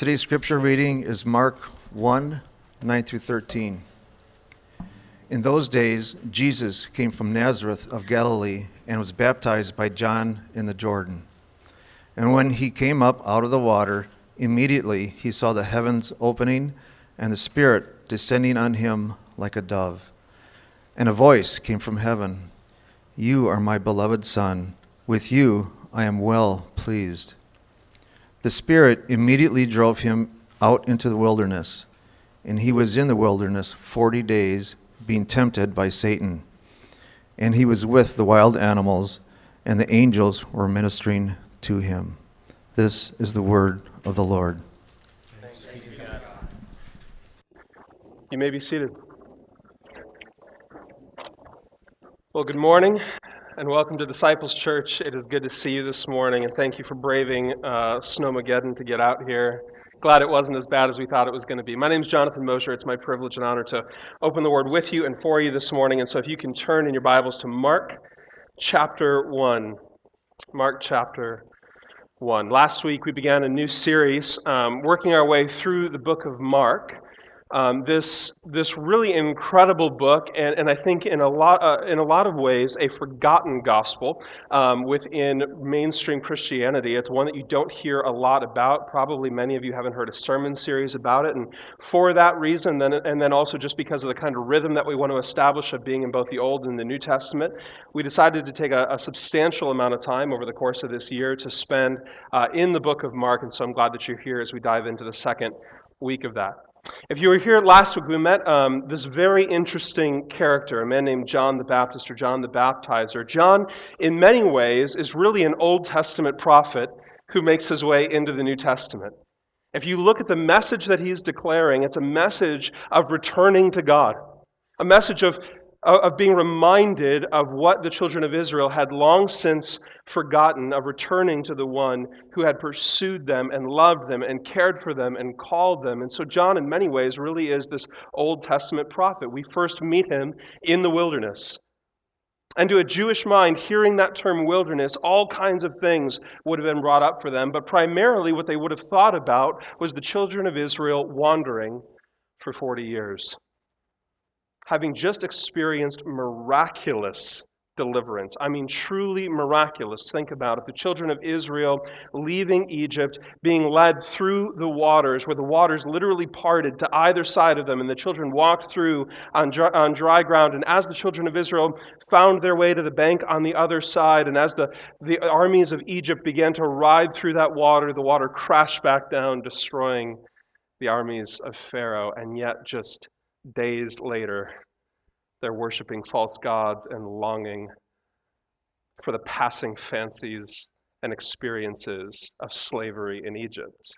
Today's scripture reading is Mark 1 9 through 13. In those days, Jesus came from Nazareth of Galilee and was baptized by John in the Jordan. And when he came up out of the water, immediately he saw the heavens opening and the Spirit descending on him like a dove. And a voice came from heaven You are my beloved Son. With you I am well pleased. The Spirit immediately drove him out into the wilderness, and he was in the wilderness forty days, being tempted by Satan. And he was with the wild animals, and the angels were ministering to him. This is the word of the Lord. You may be seated. Well, good morning and welcome to Disciples Church. It is good to see you this morning, and thank you for braving uh, Snowmageddon to get out here. Glad it wasn't as bad as we thought it was going to be. My name is Jonathan Mosher. It's my privilege and honor to open the Word with you and for you this morning. And so, if you can turn in your Bibles to Mark chapter 1. Mark chapter 1. Last week, we began a new series um, working our way through the book of Mark um, this this really incredible book, and, and I think in a lot uh, in a lot of ways a forgotten gospel um, within mainstream Christianity. It's one that you don't hear a lot about. Probably many of you haven't heard a sermon series about it, and for that reason, then and then also just because of the kind of rhythm that we want to establish of being in both the Old and the New Testament, we decided to take a, a substantial amount of time over the course of this year to spend uh, in the book of Mark. And so I'm glad that you're here as we dive into the second week of that. If you were here last week, we met um, this very interesting character, a man named John the Baptist or John the Baptizer. John, in many ways, is really an Old Testament prophet who makes his way into the New Testament. If you look at the message that he's declaring, it's a message of returning to God, a message of of being reminded of what the children of Israel had long since forgotten, of returning to the one who had pursued them and loved them and cared for them and called them. And so, John, in many ways, really is this Old Testament prophet. We first meet him in the wilderness. And to a Jewish mind, hearing that term wilderness, all kinds of things would have been brought up for them, but primarily what they would have thought about was the children of Israel wandering for 40 years having just experienced miraculous deliverance. I mean, truly miraculous. Think about it. The children of Israel leaving Egypt, being led through the waters, where the waters literally parted to either side of them, and the children walked through on dry, on dry ground. And as the children of Israel found their way to the bank on the other side, and as the, the armies of Egypt began to ride through that water, the water crashed back down, destroying the armies of Pharaoh. And yet, just days later, they're worshiping false gods and longing for the passing fancies and experiences of slavery in Egypt.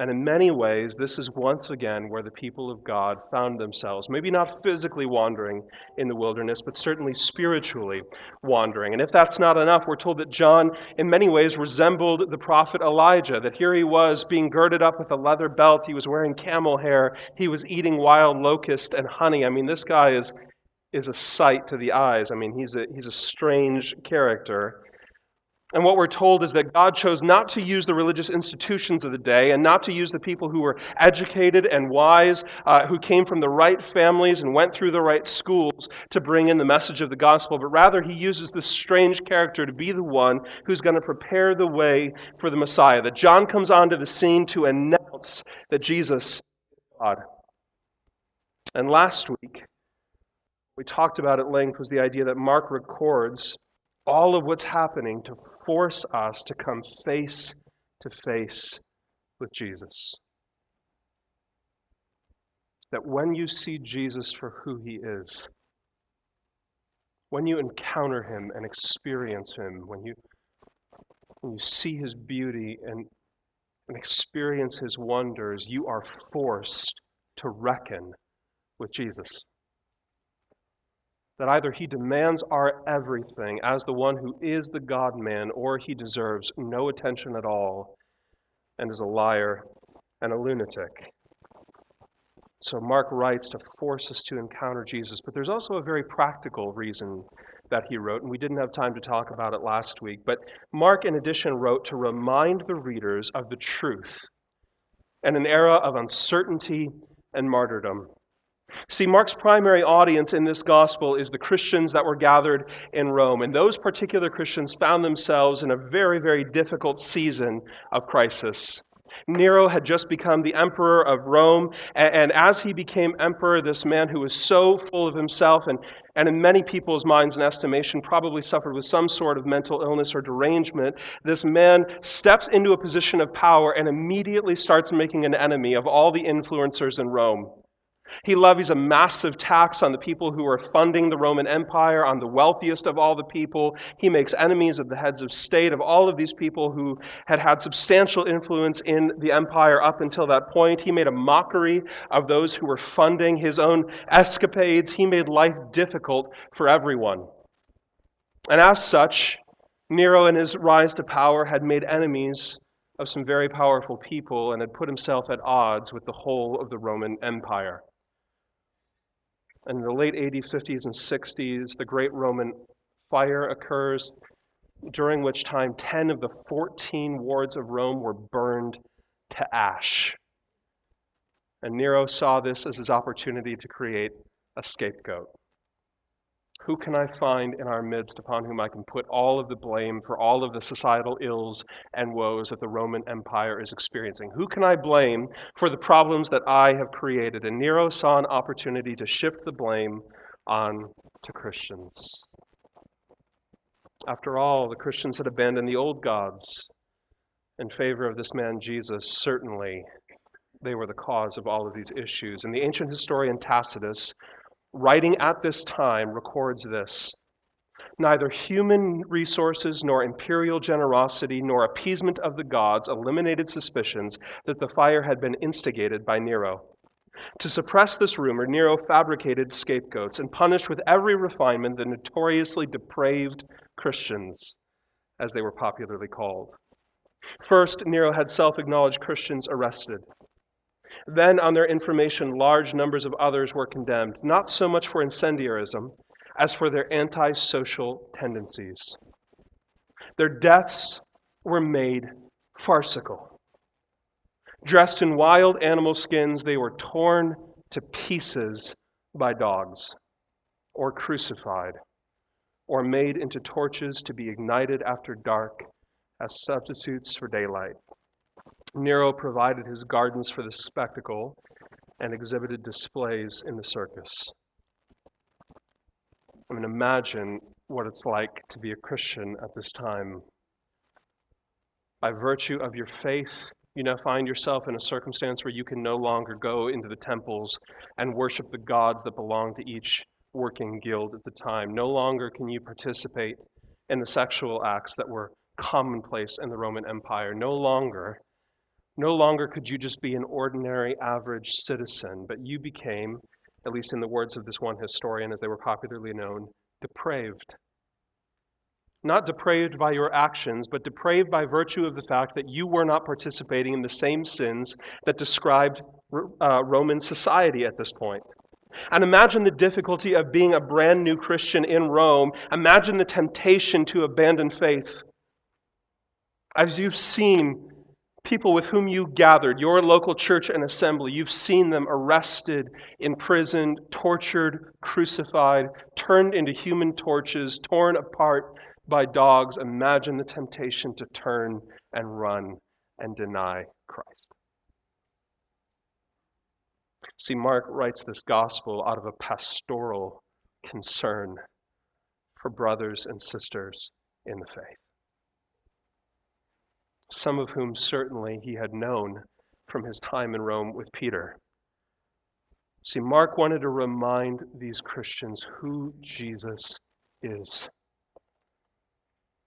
And in many ways, this is once again where the people of God found themselves. Maybe not physically wandering in the wilderness, but certainly spiritually wandering. And if that's not enough, we're told that John, in many ways, resembled the prophet Elijah. That here he was being girded up with a leather belt, he was wearing camel hair, he was eating wild locust and honey. I mean, this guy is, is a sight to the eyes. I mean, he's a, he's a strange character. And what we're told is that God chose not to use the religious institutions of the day and not to use the people who were educated and wise, uh, who came from the right families and went through the right schools to bring in the message of the gospel, but rather he uses this strange character to be the one who's going to prepare the way for the Messiah. That John comes onto the scene to announce that Jesus is God. And last week, we talked about at length was the idea that Mark records all of what's happening to force us to come face to face with Jesus. That when you see Jesus for who he is, when you encounter him and experience him, when you, when you see his beauty and, and experience his wonders, you are forced to reckon with Jesus that either he demands our everything as the one who is the God man, or he deserves no attention at all and is a liar and a lunatic. So Mark writes to force us to encounter Jesus, but there's also a very practical reason that he wrote, and we didn't have time to talk about it last week. But Mark, in addition, wrote to remind the readers of the truth in an era of uncertainty and martyrdom. See, Mark's primary audience in this gospel is the Christians that were gathered in Rome. And those particular Christians found themselves in a very, very difficult season of crisis. Nero had just become the emperor of Rome, and, as he became emperor, this man who was so full of himself and, and in many people's minds and estimation probably suffered with some sort of mental illness or derangement, this man steps into a position of power and immediately starts making an enemy of all the influencers in Rome. He levies a massive tax on the people who are funding the Roman Empire, on the wealthiest of all the people. He makes enemies of the heads of state, of all of these people who had had substantial influence in the empire up until that point. He made a mockery of those who were funding his own escapades. He made life difficult for everyone. And as such, Nero, in his rise to power, had made enemies of some very powerful people and had put himself at odds with the whole of the Roman Empire. In the late 80s, 50s, and 60s, the Great Roman Fire occurs, during which time 10 of the 14 wards of Rome were burned to ash. And Nero saw this as his opportunity to create a scapegoat. Who can I find in our midst upon whom I can put all of the blame for all of the societal ills and woes that the Roman Empire is experiencing? Who can I blame for the problems that I have created? And Nero saw an opportunity to shift the blame on to Christians. After all, the Christians had abandoned the old gods in favor of this man Jesus. Certainly, they were the cause of all of these issues. And the ancient historian Tacitus writing at this time, records this Neither human resources, nor imperial generosity, nor appeasement of the gods eliminated suspicions that the fire had been instigated by Nero. To suppress this rumor, Nero fabricated scapegoats and punished with every refinement the notoriously depraved Christians, as they were popularly called. First, Nero had self acknowledged Christians arrested. Then, on their information, large numbers of others were condemned, not so much for incendiarism as for their antisocial tendencies. Their deaths were made farcical. Dressed in wild animal skins, they were torn to pieces by dogs, or crucified, or made into torches to be ignited after dark as substitutes for daylight. Nero provided his gardens for the spectacle and exhibited displays in the circus. I mean, imagine what it's like to be a Christian at this time. By virtue of your faith, you now find yourself in a circumstance where you can no longer go into the temples and worship the gods that belong to each working guild at the time. No longer can you participate in the sexual acts that were commonplace in the Roman Empire. No longer no longer could you just be an ordinary, average citizen, but you became, at least in the words of this one historian as they were popularly known, depraved. Not depraved by your actions, but depraved by virtue of the fact that you were not participating in the same sins that described uh, Roman society at this point. And imagine the difficulty of being a brand new Christian in Rome. Imagine the temptation to abandon faith. As you've seen people with whom you gathered, your local church and assembly, you've seen them arrested, imprisoned, tortured, crucified, turned into human torches, torn apart by dogs. Imagine the temptation to turn and run and deny Christ. See, Mark writes this gospel out of a pastoral concern for brothers and sisters in the faith some of whom certainly he had known from his time in Rome with Peter. See, Mark wanted to remind these Christians who Jesus is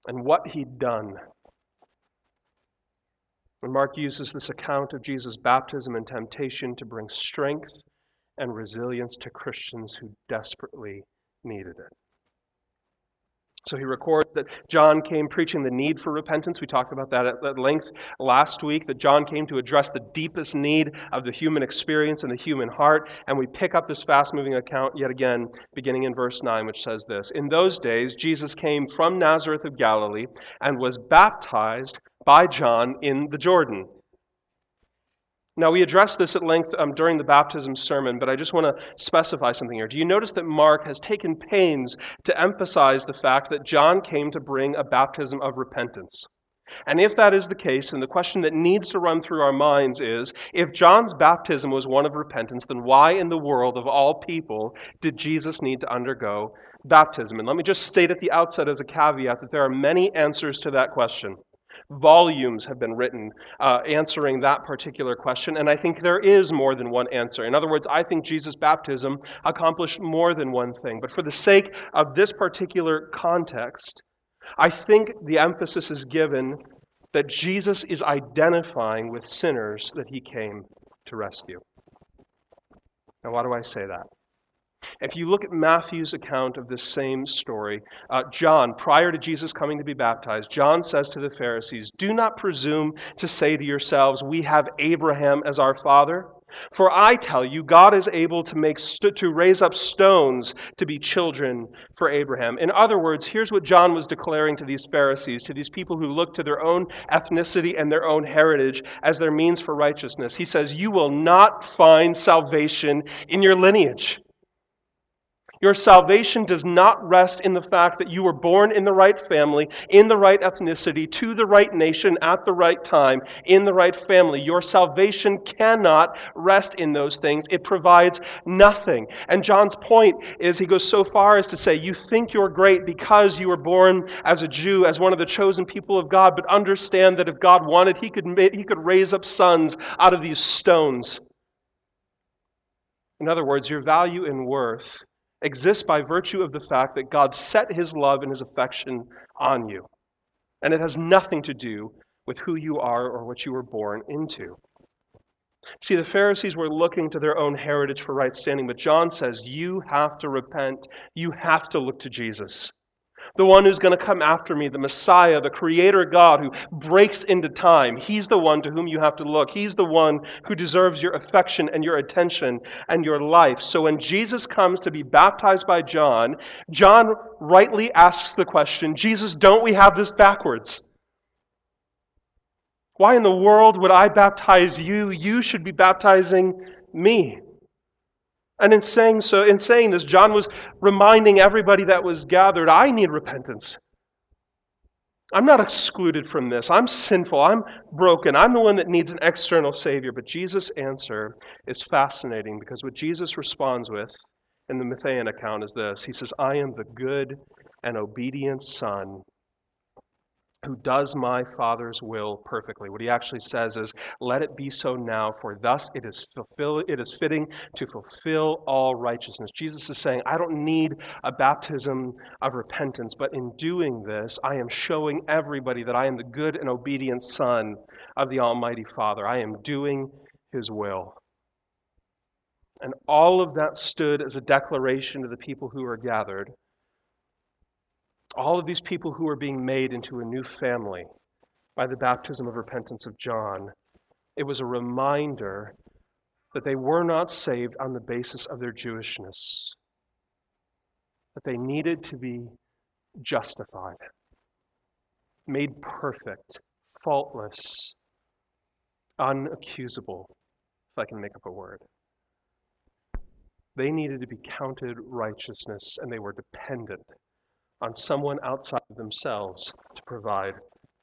and what he'd done. And Mark uses this account of Jesus' baptism and temptation to bring strength and resilience to Christians who desperately needed it. So he records that John came preaching the need for repentance. We talked about that at, length last week, that John came to address the deepest need of the human experience and the human heart. And we pick up this fast moving account yet again, beginning in verse 9, which says this In those days, Jesus came from Nazareth of Galilee and was baptized by John in the Jordan. Now, we addressed this at length um, during the baptism sermon, but I just want to specify something here. Do you notice that Mark has taken pains to emphasize the fact that John came to bring a baptism of repentance? And if that is the case, then the question that needs to run through our minds is if John's baptism was one of repentance, then why in the world of all people did Jesus need to undergo baptism? And let me just state at the outset as a caveat that there are many answers to that question. Volumes have been written uh, answering that particular question, and I think there is more than one answer. In other words, I think Jesus' baptism accomplished more than one thing. But for the sake of this particular context, I think the emphasis is given that Jesus is identifying with sinners that he came to rescue. Now, why do I say that? If you look at Matthew's account of this same story, uh, John, prior to Jesus coming to be baptized, John says to the Pharisees, Do not presume to say to yourselves, We have Abraham as our father. For I tell you, God is able to, make st- to raise up stones to be children for Abraham. In other words, here's what John was declaring to these Pharisees, to these people who look to their own ethnicity and their own heritage as their means for righteousness. He says, You will not find salvation in your lineage. Your salvation does not rest in the fact that you were born in the right family, in the right ethnicity, to the right nation, at the right time, in the right family. Your salvation cannot rest in those things. It provides nothing. And John's point is he goes so far as to say, You think you're great because you were born as a Jew, as one of the chosen people of God, but understand that if God wanted, he could, he could raise up sons out of these stones. In other words, your value and worth exists by virtue of the fact that God set his love and his affection on you. And it has nothing to do with who you are or what you were born into. See, the Pharisees were looking to their own heritage for right standing, but John says you have to repent. You have to look to Jesus the one who's going to come after me, the Messiah, the Creator God who breaks into time. He's the one to whom you have to look. He's the one who deserves your affection and your attention and your life. So when Jesus comes to be baptized by John, John rightly asks the question Jesus, don't we have this backwards? Why in the world would I baptize you? You should be baptizing me. And in saying so, in saying this, John was reminding everybody that was gathered, I need repentance. I'm not excluded from this. I'm sinful. I'm broken. I'm the one that needs an external Savior. But Jesus' answer is fascinating because what Jesus responds with in the Matthean account is this He says, I am the good and obedient Son who does my Father's will perfectly. What he actually says is, Let it be so now, for thus it is, fulfill, it is fitting to fulfill all righteousness. Jesus is saying, I don't need a baptism of repentance, but in doing this, I am showing everybody that I am the good and obedient Son of the Almighty Father. I am doing his will. And all of that stood as a declaration to the people who were gathered all of these people who are being made into a new family by the baptism of repentance of John, it was a reminder that they were not saved on the basis of their Jewishness, that they needed to be justified, made perfect, faultless, unaccusable, if I can make up a word. They needed to be counted righteousness, and they were dependent on someone outside of themselves to provide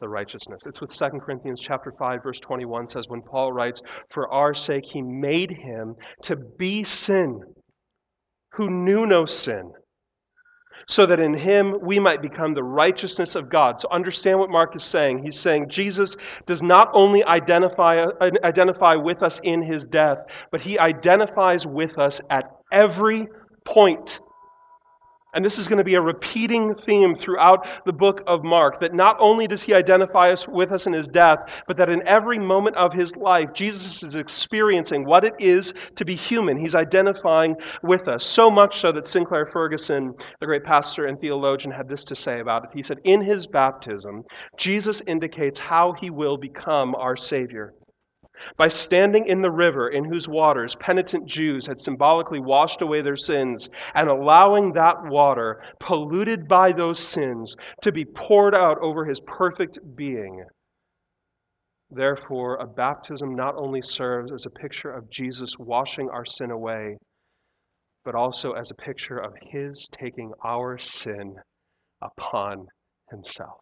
the righteousness. It's what 2 Corinthians chapter 5 verse 21 says when Paul writes, "For our sake he made him to be sin who knew no sin." So that in him we might become the righteousness of God. So understand what Mark is saying. He's saying Jesus does not only identify, identify with us in his death, but he identifies with us at every point And this is going to be a repeating theme throughout the book of Mark that not only does he identify us with us in his death, but that in every moment of his life, Jesus is experiencing what it is to be human. He's identifying with us. So much so that Sinclair Ferguson, the great pastor and theologian, had this to say about it. He said, In his baptism, Jesus indicates how he will become our Savior. By standing in the river in whose waters penitent Jews had symbolically washed away their sins and allowing that water, polluted by those sins, to be poured out over his perfect being. Therefore, a baptism not only serves as a picture of Jesus washing our sin away, but also as a picture of his taking our sin upon himself.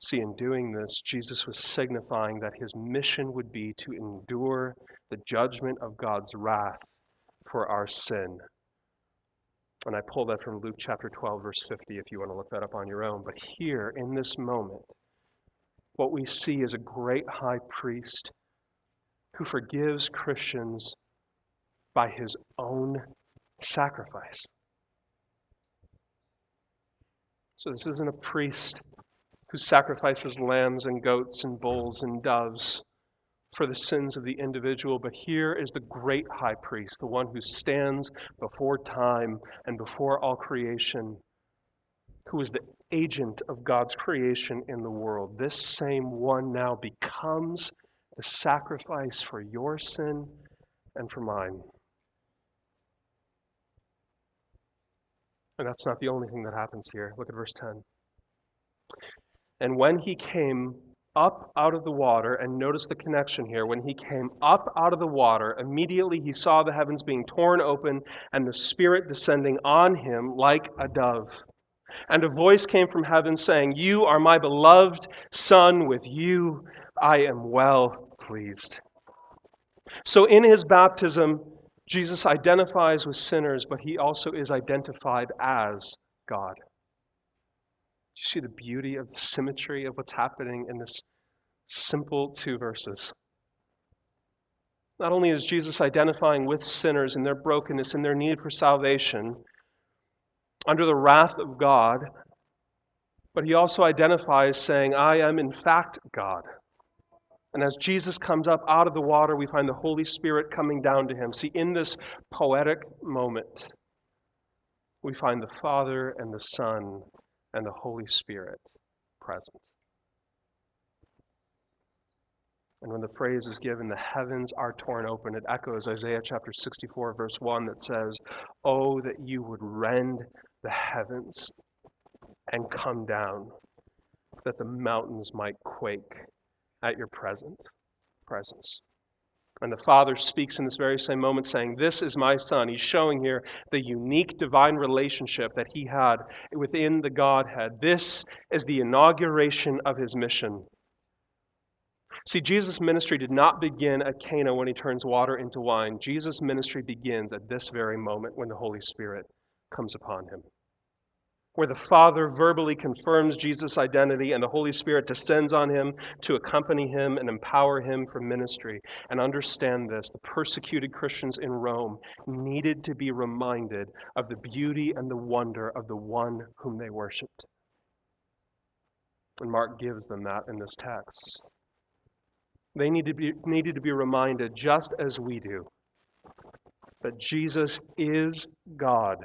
See, in doing this, Jesus was signifying that his mission would be to endure the judgment of God's wrath for our sin. And I pull that from Luke chapter 12, verse 50, if you want to look that up on your own. But here, in this moment, what we see is a great high priest who forgives Christians by his own sacrifice. So, this isn't a priest who sacrifices lambs and goats and bulls and doves for the sins of the individual, but here is the great high priest, the one who stands before time and before all creation, who is the agent of God's creation in the world. This same one now becomes the sacrifice for your sin and for mine. And that's not the only thing that happens here. Look at verse 10. And when he came up out of the water, and notice the connection here, when he came up out of the water, immediately he saw the heavens being torn open and the Spirit descending on him like a dove. And a voice came from heaven saying, You are my beloved Son, with you I am well pleased. So in his baptism, Jesus identifies with sinners, but he also is identified as God you see the beauty of the symmetry of what's happening in this simple two verses? Not only is Jesus identifying with sinners and their brokenness and their need for salvation under the wrath of God, but he also identifies saying, I am in fact God. And as Jesus comes up out of the water, we find the Holy Spirit coming down to him. See, in this poetic moment, we find the Father and the Son and the Holy Spirit present. And when the phrase is given, the heavens are torn open, it echoes Isaiah chapter 64, verse 1, that says, Oh, that you would rend the heavens and come down, that the mountains might quake at your present presence. And the Father speaks in this very same moment, saying, This is my Son. He's showing here the unique divine relationship that he had within the Godhead. This is the inauguration of his mission. See, Jesus' ministry did not begin at Cana when he turns water into wine. Jesus' ministry begins at this very moment when the Holy Spirit comes upon him where the Father verbally confirms Jesus' identity and the Holy Spirit descends on him to accompany him and empower him for ministry. And understand this the persecuted Christians in Rome needed to be reminded of the beauty and the wonder of the one whom they worshiped. And Mark gives them that in this text. They need to be, needed to be reminded, just as we do, that Jesus is God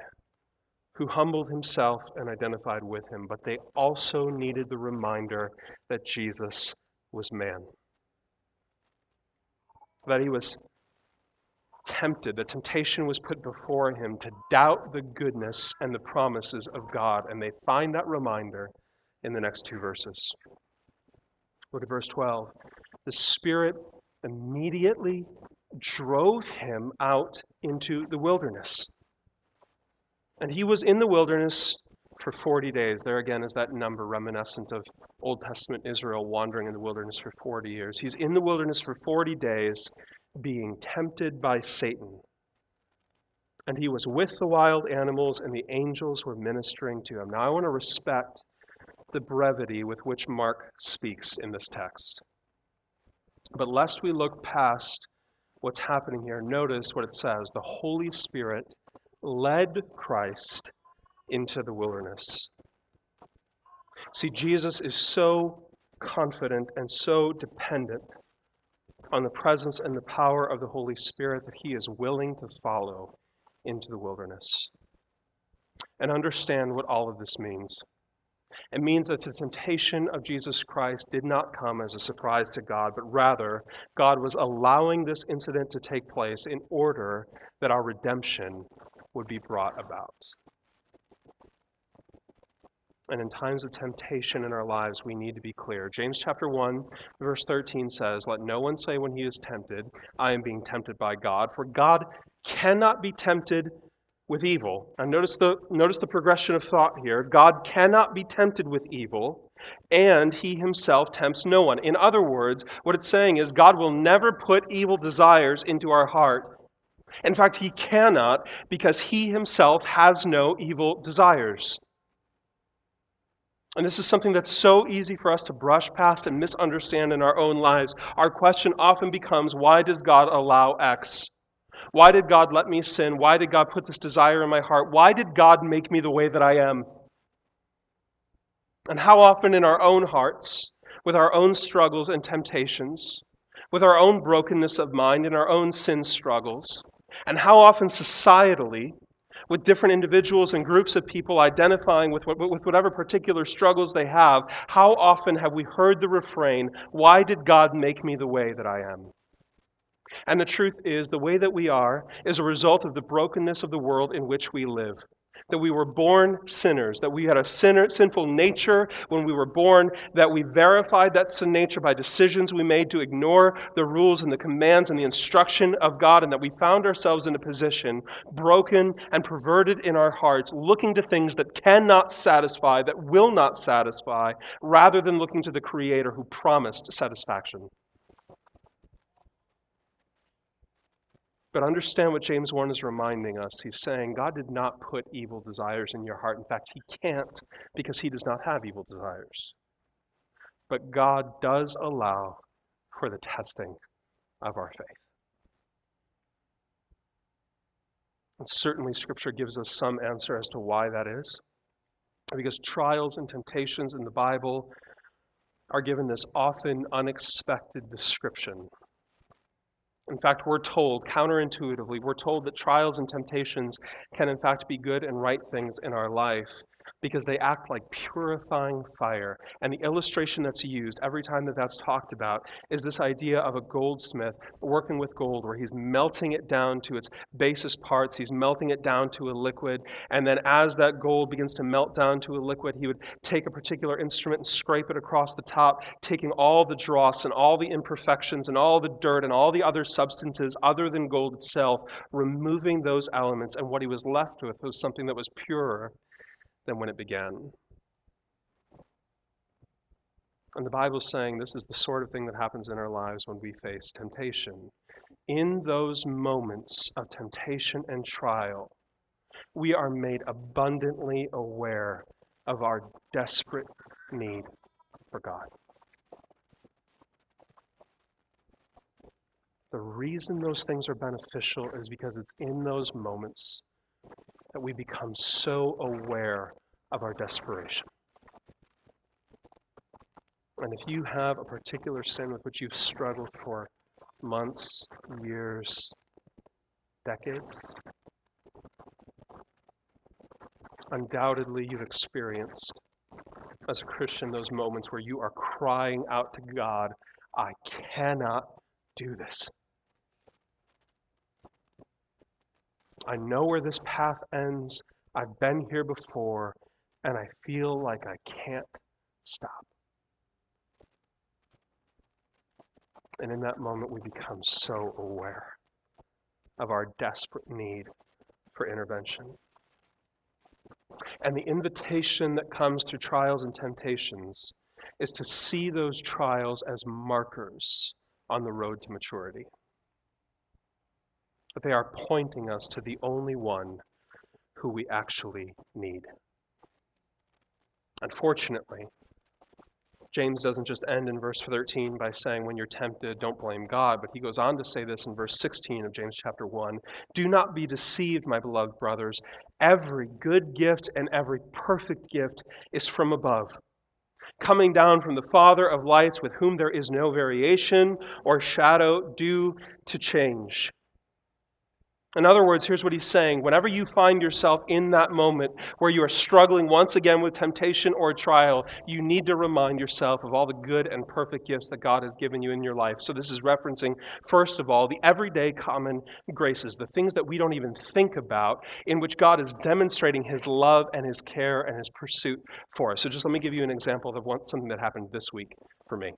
who humbled himself and identified with him, but they also needed the reminder that Jesus was man. That he was tempted, that temptation was put before him to doubt the goodness and the promises of God. And they find that reminder in the next two verses. Look at verse 12. The Spirit immediately drove him out into the wilderness. And he was in the wilderness for 40 days. There again is that number reminiscent of Old Testament Israel wandering in the wilderness for 40 years. He's in the wilderness for 40 days being tempted by Satan. And he was with the wild animals, and the angels were ministering to him. Now, I want to respect the brevity with which Mark speaks in this text. But lest we look past what's happening here, notice what it says the Holy Spirit led Christ into the wilderness. See, Jesus is so confident and so dependent on the presence and the power of the Holy Spirit that he is willing to follow into the wilderness. And understand what all of this means. It means that the temptation of Jesus Christ did not come as a surprise to God, but rather, God was allowing this incident to take place in order that our redemption would be brought about. And in times of temptation in our lives, we need to be clear. James chapter 1, verse 13 says, Let no one say when he is tempted, I am being tempted by God, for God cannot be tempted with evil. And notice the, notice the progression of thought here. God cannot be tempted with evil, and he himself tempts no one. In other words, what it's saying is God will never put evil desires into our heart. In fact, he cannot because he himself has no evil desires. And this is something that's so easy for us to brush past and misunderstand in our own lives. Our question often becomes why does God allow X? Why did God let me sin? Why did God put this desire in my heart? Why did God make me the way that I am? And how often in our own hearts, with our own struggles and temptations, with our own brokenness of mind and our own sin struggles, and how often societally, with different individuals and groups of people identifying with, with whatever particular struggles they have, how often have we heard the refrain, Why did God make me the way that I am? And the truth is, the way that we are is a result of the brokenness of the world in which we live that we were born sinners, that we had a sinner, sinful nature when we were born, that we verified that sin nature by decisions we made to ignore the rules and the commands and the instruction of God, and that we found ourselves in a position broken and perverted in our hearts, looking to things that cannot satisfy, that will not satisfy, rather than looking to the Creator who promised satisfaction. But understand what James 1 is reminding us. He's saying God did not put evil desires in your heart. In fact, He can't because He does not have evil desires. But God does allow for the testing of our faith. And certainly, Scripture gives us some answer as to why that is. Because trials and temptations in the Bible are given this often unexpected description in fact, we're told, counterintuitively, we're told that trials and temptations can, in fact, be good and right things in our life because they act like purifying fire. And the illustration that's used every time that that's talked about is this idea of a goldsmith working with gold, where he's melting it down to its basest parts, he's melting it down to a liquid. And then as that gold begins to melt down to a liquid, he would take a particular instrument and scrape it across the top, taking all the dross and all the imperfections and all the dirt and all the other substances other than gold itself, removing those elements. And what he was left with was something that was purer than when it began. And the Bible's saying this is the sort of thing that happens in our lives when we face temptation. In those moments of temptation and trial, we are made abundantly aware of our desperate need for God. The reason those things are beneficial is because it's in those moments that we become so aware of our desperation. And if you have a particular sin with which you've struggled for months, years, decades, undoubtedly you've experienced as a Christian those moments where you are crying out to God, I cannot do this. I know where this path ends. I've been here before, and I feel like I can't stop. And in that moment, we become so aware of our desperate need for intervention. And the invitation that comes through trials and temptations is to see those trials as markers on the road to maturity but they are pointing us to the only one who we actually need. Unfortunately, James doesn't just end in verse 13 by saying, When you're tempted, don't blame God, but he goes on to say this in verse 16 of James chapter 1 Do not be deceived, my beloved brothers. Every good gift and every perfect gift is from above, coming down from the Father of lights, with whom there is no variation or shadow due to change. In other words, here's what he's saying. Whenever you find yourself in that moment where you are struggling once again with temptation or trial, you need to remind yourself of all the good and perfect gifts that God has given you in your life. So, this is referencing, first of all, the everyday common graces, the things that we don't even think about, in which God is demonstrating his love and his care and his pursuit for us. So, just let me give you an example of something that happened this week for me.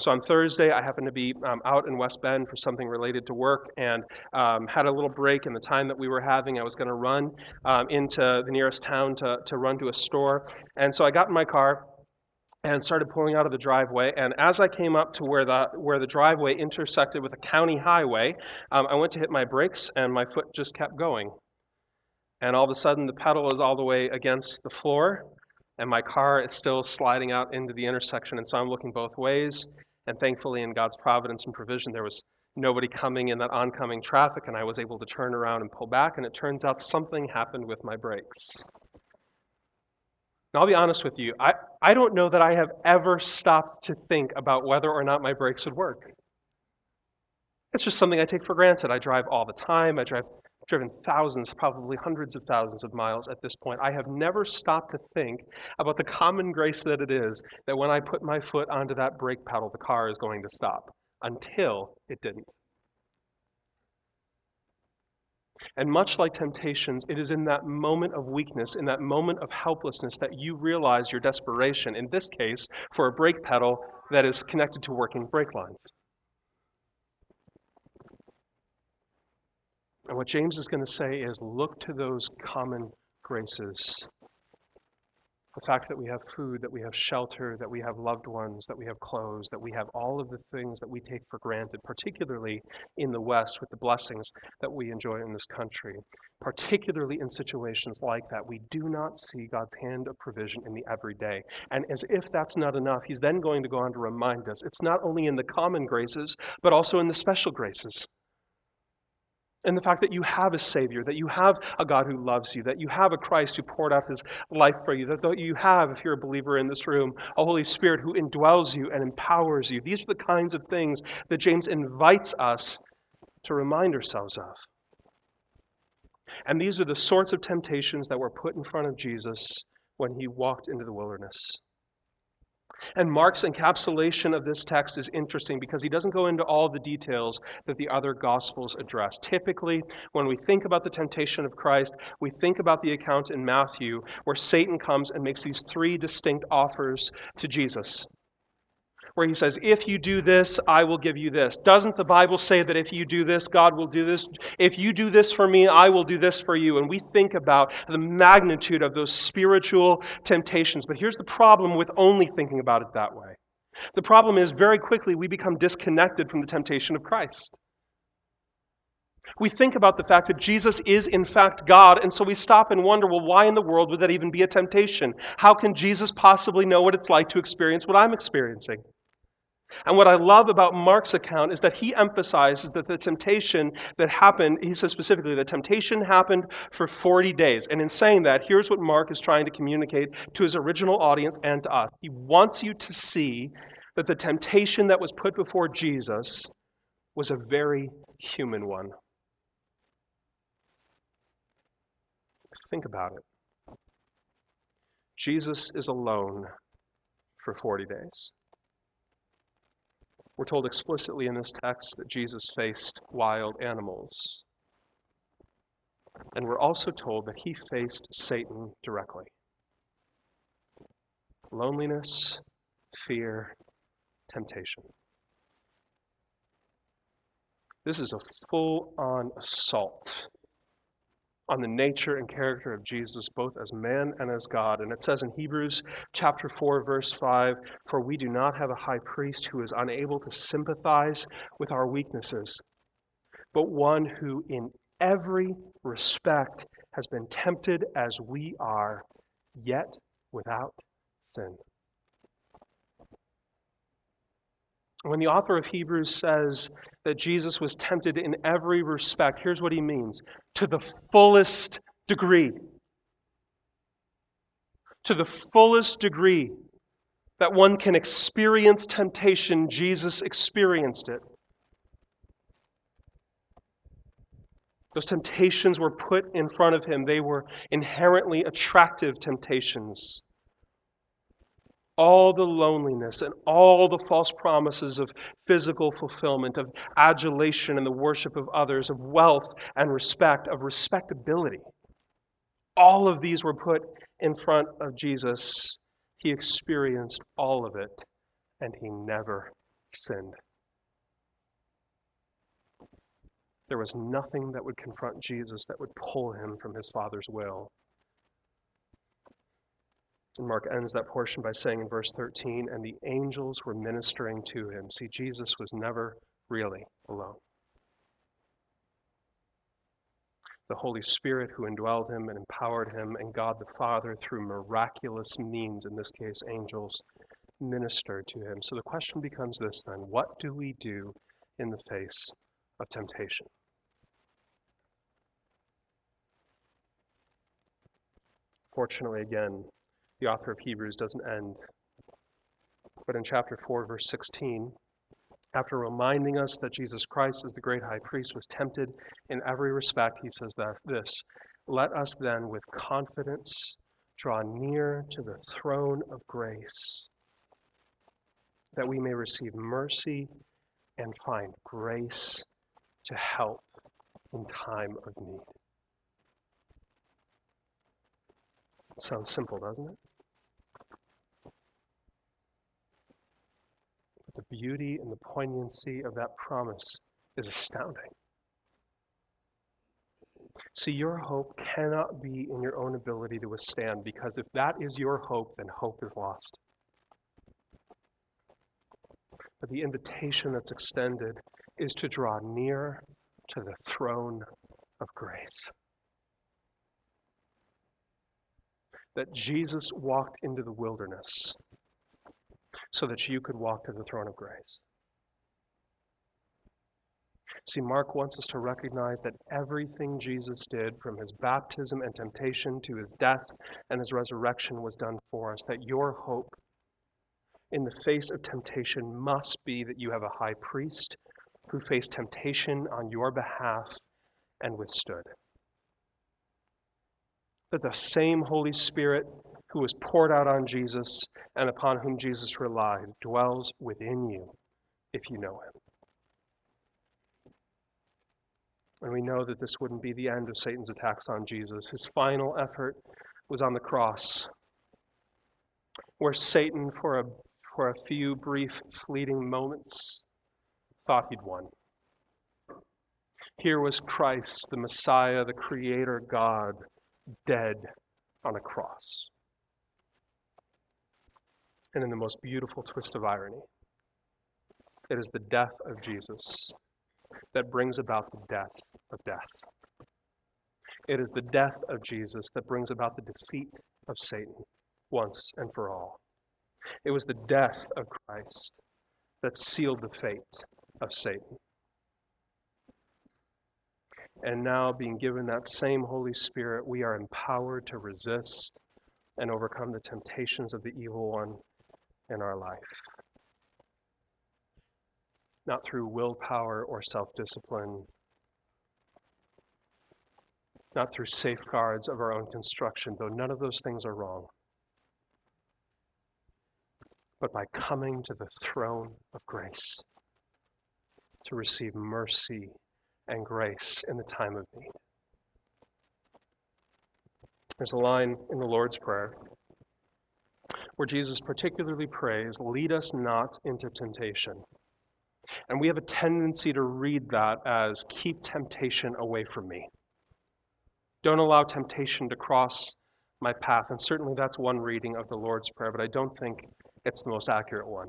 So on Thursday, I happened to be um, out in West Bend for something related to work and um, had a little break in the time that we were having. I was going to run um, into the nearest town to, to run to a store. And so I got in my car and started pulling out of the driveway. And as I came up to where the, where the driveway intersected with a county highway, um, I went to hit my brakes and my foot just kept going. And all of a sudden, the pedal is all the way against the floor, and my car is still sliding out into the intersection. And so I'm looking both ways. And thankfully, in God's providence and provision, there was nobody coming in that oncoming traffic, and I was able to turn around and pull back. And it turns out something happened with my brakes. Now, I'll be honest with you, I, I don't know that I have ever stopped to think about whether or not my brakes would work. It's just something I take for granted. I drive all the time, I drive driven thousands, probably hundreds of thousands of miles at this point. I have never stopped to think about the common grace that it is that when I put my foot onto that brake pedal, the car is going to stop until it didn't. And much like temptations, it is in that moment of weakness, in that moment of helplessness, that you realize your desperation, in this case, for a brake pedal that is connected to working brake lines. And what James is going to say is look to those common graces. The fact that we have food, that we have shelter, that we have loved ones, that we have clothes, that we have all of the things that we take for granted, particularly in the West with the blessings that we enjoy in this country. Particularly in situations like that, we do not see God's hand of provision in the everyday. And as if that's not enough, he's then going to go on to remind us it's not only in the common graces, but also in the special graces. And the fact that you have a Savior, that you have a God who loves you, that you have a Christ who poured out his life for you, that you have, if you're a believer in this room, a Holy Spirit who indwells you and empowers you. These are the kinds of things that James invites us to remind ourselves of. And these are the sorts of temptations that were put in front of Jesus when he walked into the wilderness. And Mark's encapsulation of this text is interesting because he doesn't go into all the details that the other Gospels address. Typically, when we think about the temptation of Christ, we think about the account in Matthew where Satan comes and makes these three distinct offers to Jesus where he says, If you do this, I will give you this. Doesn't the Bible say that if you do this, God will do this? If you do this for me, I will do this for you. And we think about the magnitude of those spiritual temptations. But here's the problem with only thinking about it that way the problem is very quickly we become disconnected from the temptation of Christ. We think about the fact that Jesus is in fact God, and so we stop and wonder, well, why in the world would that even be a temptation? How can Jesus possibly know what it's like to experience what I'm experiencing? And what I love about Mark's account is that he emphasizes that the temptation that happened, he says specifically, the temptation happened for 40 days. And in saying that, here's what Mark is trying to communicate to his original audience and to us. He wants you to see that the temptation that was put before Jesus was a very human one. Think about it. Jesus is alone for 40 days. We're told explicitly in this text that Jesus faced wild animals. And we're also told that he faced Satan directly. Loneliness, fear, temptation. This is a full on assault on the nature and character of Jesus, both as man and as God. And it says in Hebrews chapter 4, verse 5 For we do not have a high priest who is unable to sympathize with our weaknesses, but one who in every respect has been tempted as we are, yet without sin. When the author of Hebrews says that Jesus was tempted in every respect, here's what he means to the fullest degree. To the fullest degree that one can experience temptation, Jesus experienced it. Those temptations were put in front of him. They were inherently attractive temptations. All the loneliness and all the false promises of physical fulfillment, of adulation and the worship of others, of wealth and respect, of respectability. All of these were put in front of Jesus. He experienced all of it, and he never sinned. There was nothing that would confront Jesus that would pull him from his Father's will. And Mark ends that portion by saying in verse 13, and the angels were ministering to him. See, Jesus was never really alone. The Holy Spirit who indwelled him and empowered him, and God the Father, through miraculous means, in this case angels, ministered to him. So the question becomes this then what do we do in the face of temptation? Fortunately, again, the author of Hebrews doesn't end. But in chapter 4, verse 16, after reminding us that Jesus Christ, as the great high priest, was tempted in every respect, he says that this Let us then with confidence draw near to the throne of grace, that we may receive mercy and find grace to help in time of need. Sounds simple, doesn't it? The beauty and the poignancy of that promise is astounding. See, your hope cannot be in your own ability to withstand because if that is your hope, then hope is lost. But the invitation that's extended is to draw near to the throne of grace. that Jesus walked into the wilderness so that you could walk to the throne of grace. See, Mark wants us to recognize that everything Jesus did, from his baptism and temptation to his death and his resurrection, was done for us. That your hope in the face of temptation must be that you have a high priest who faced temptation on your behalf and withstood that the same Holy Spirit who was poured out on Jesus and upon whom Jesus relied dwells within you if you know him. And we know that this wouldn't be the end of Satan's attacks on Jesus. His final effort was on the cross, where Satan, for a, for a few brief, fleeting moments, thought he'd won. Here was Christ, the Messiah, the Creator God, dead on a cross. And in the most beautiful twist of irony, it is the death of Jesus that brings about the death of death. It is the death of Jesus that brings about the defeat of Satan once and for all. It was the death of Christ that sealed the fate of Satan. And now, being given that same Holy Spirit, we are empowered to resist and overcome the temptations of the evil one in our life. Not through willpower or self discipline, not through safeguards of our own construction, though none of those things are wrong, but by coming to the throne of grace to receive mercy and grace in the time of need. There's a line in the Lord's Prayer where Jesus particularly prays, Lead us not into temptation. And we have a tendency to read that as, Keep temptation away from me. Don't allow temptation to cross my path. And certainly that's one reading of the Lord's Prayer, but I don't think it's the most accurate one.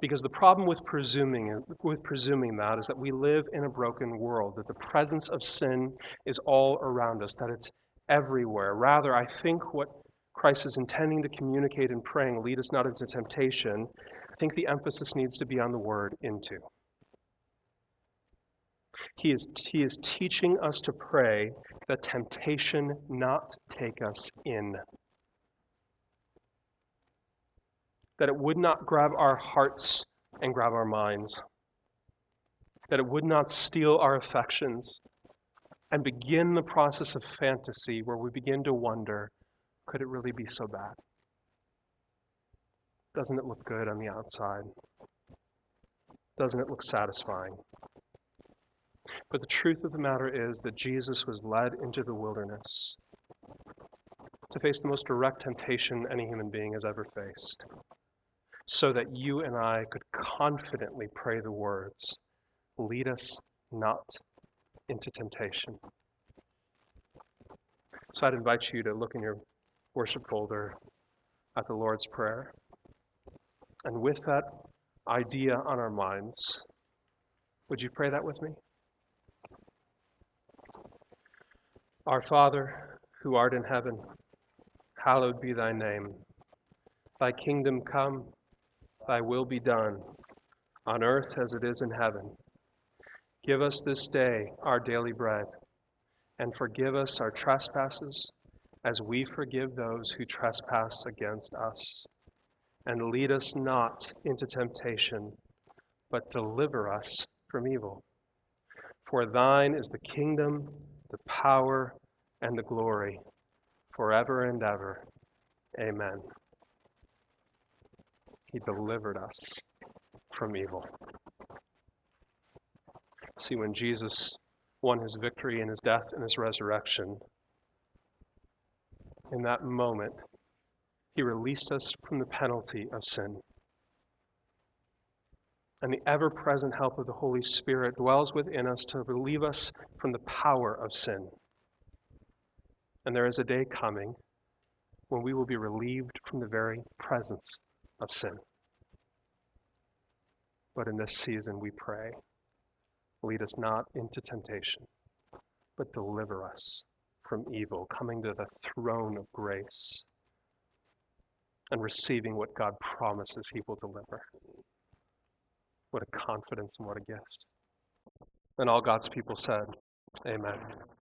Because the problem with presuming, with presuming that is that we live in a broken world, that the presence of sin is all around us, that it's everywhere. Rather, I think what Christ is intending to communicate in praying, lead us not into temptation, I think the emphasis needs to be on the word into. He is, he is teaching us to pray that temptation not take us in. That it would not grab our hearts and grab our minds. That it would not steal our affections and begin the process of fantasy where we begin to wonder could it really be so bad? Doesn't it look good on the outside? Doesn't it look satisfying? But the truth of the matter is that Jesus was led into the wilderness to face the most direct temptation any human being has ever faced, so that you and I could confidently pray the words Lead us not into temptation. So I'd invite you to look in your worship folder at the Lord's Prayer. And with that idea on our minds, would you pray that with me? Our Father, who art in heaven, hallowed be thy name. Thy kingdom come, thy will be done, on earth as it is in heaven. Give us this day our daily bread, and forgive us our trespasses as we forgive those who trespass against us. And lead us not into temptation, but deliver us from evil. For thine is the kingdom, the power, and the glory, forever and ever. Amen. He delivered us from evil. See, when Jesus won his victory in his death and his resurrection, in that moment, he released us from the penalty of sin. And the ever present help of the Holy Spirit dwells within us to relieve us from the power of sin. And there is a day coming when we will be relieved from the very presence of sin. But in this season, we pray lead us not into temptation, but deliver us from evil, coming to the throne of grace and receiving what God promises He will deliver. What a confidence and what a gift. And all God's people said, Amen.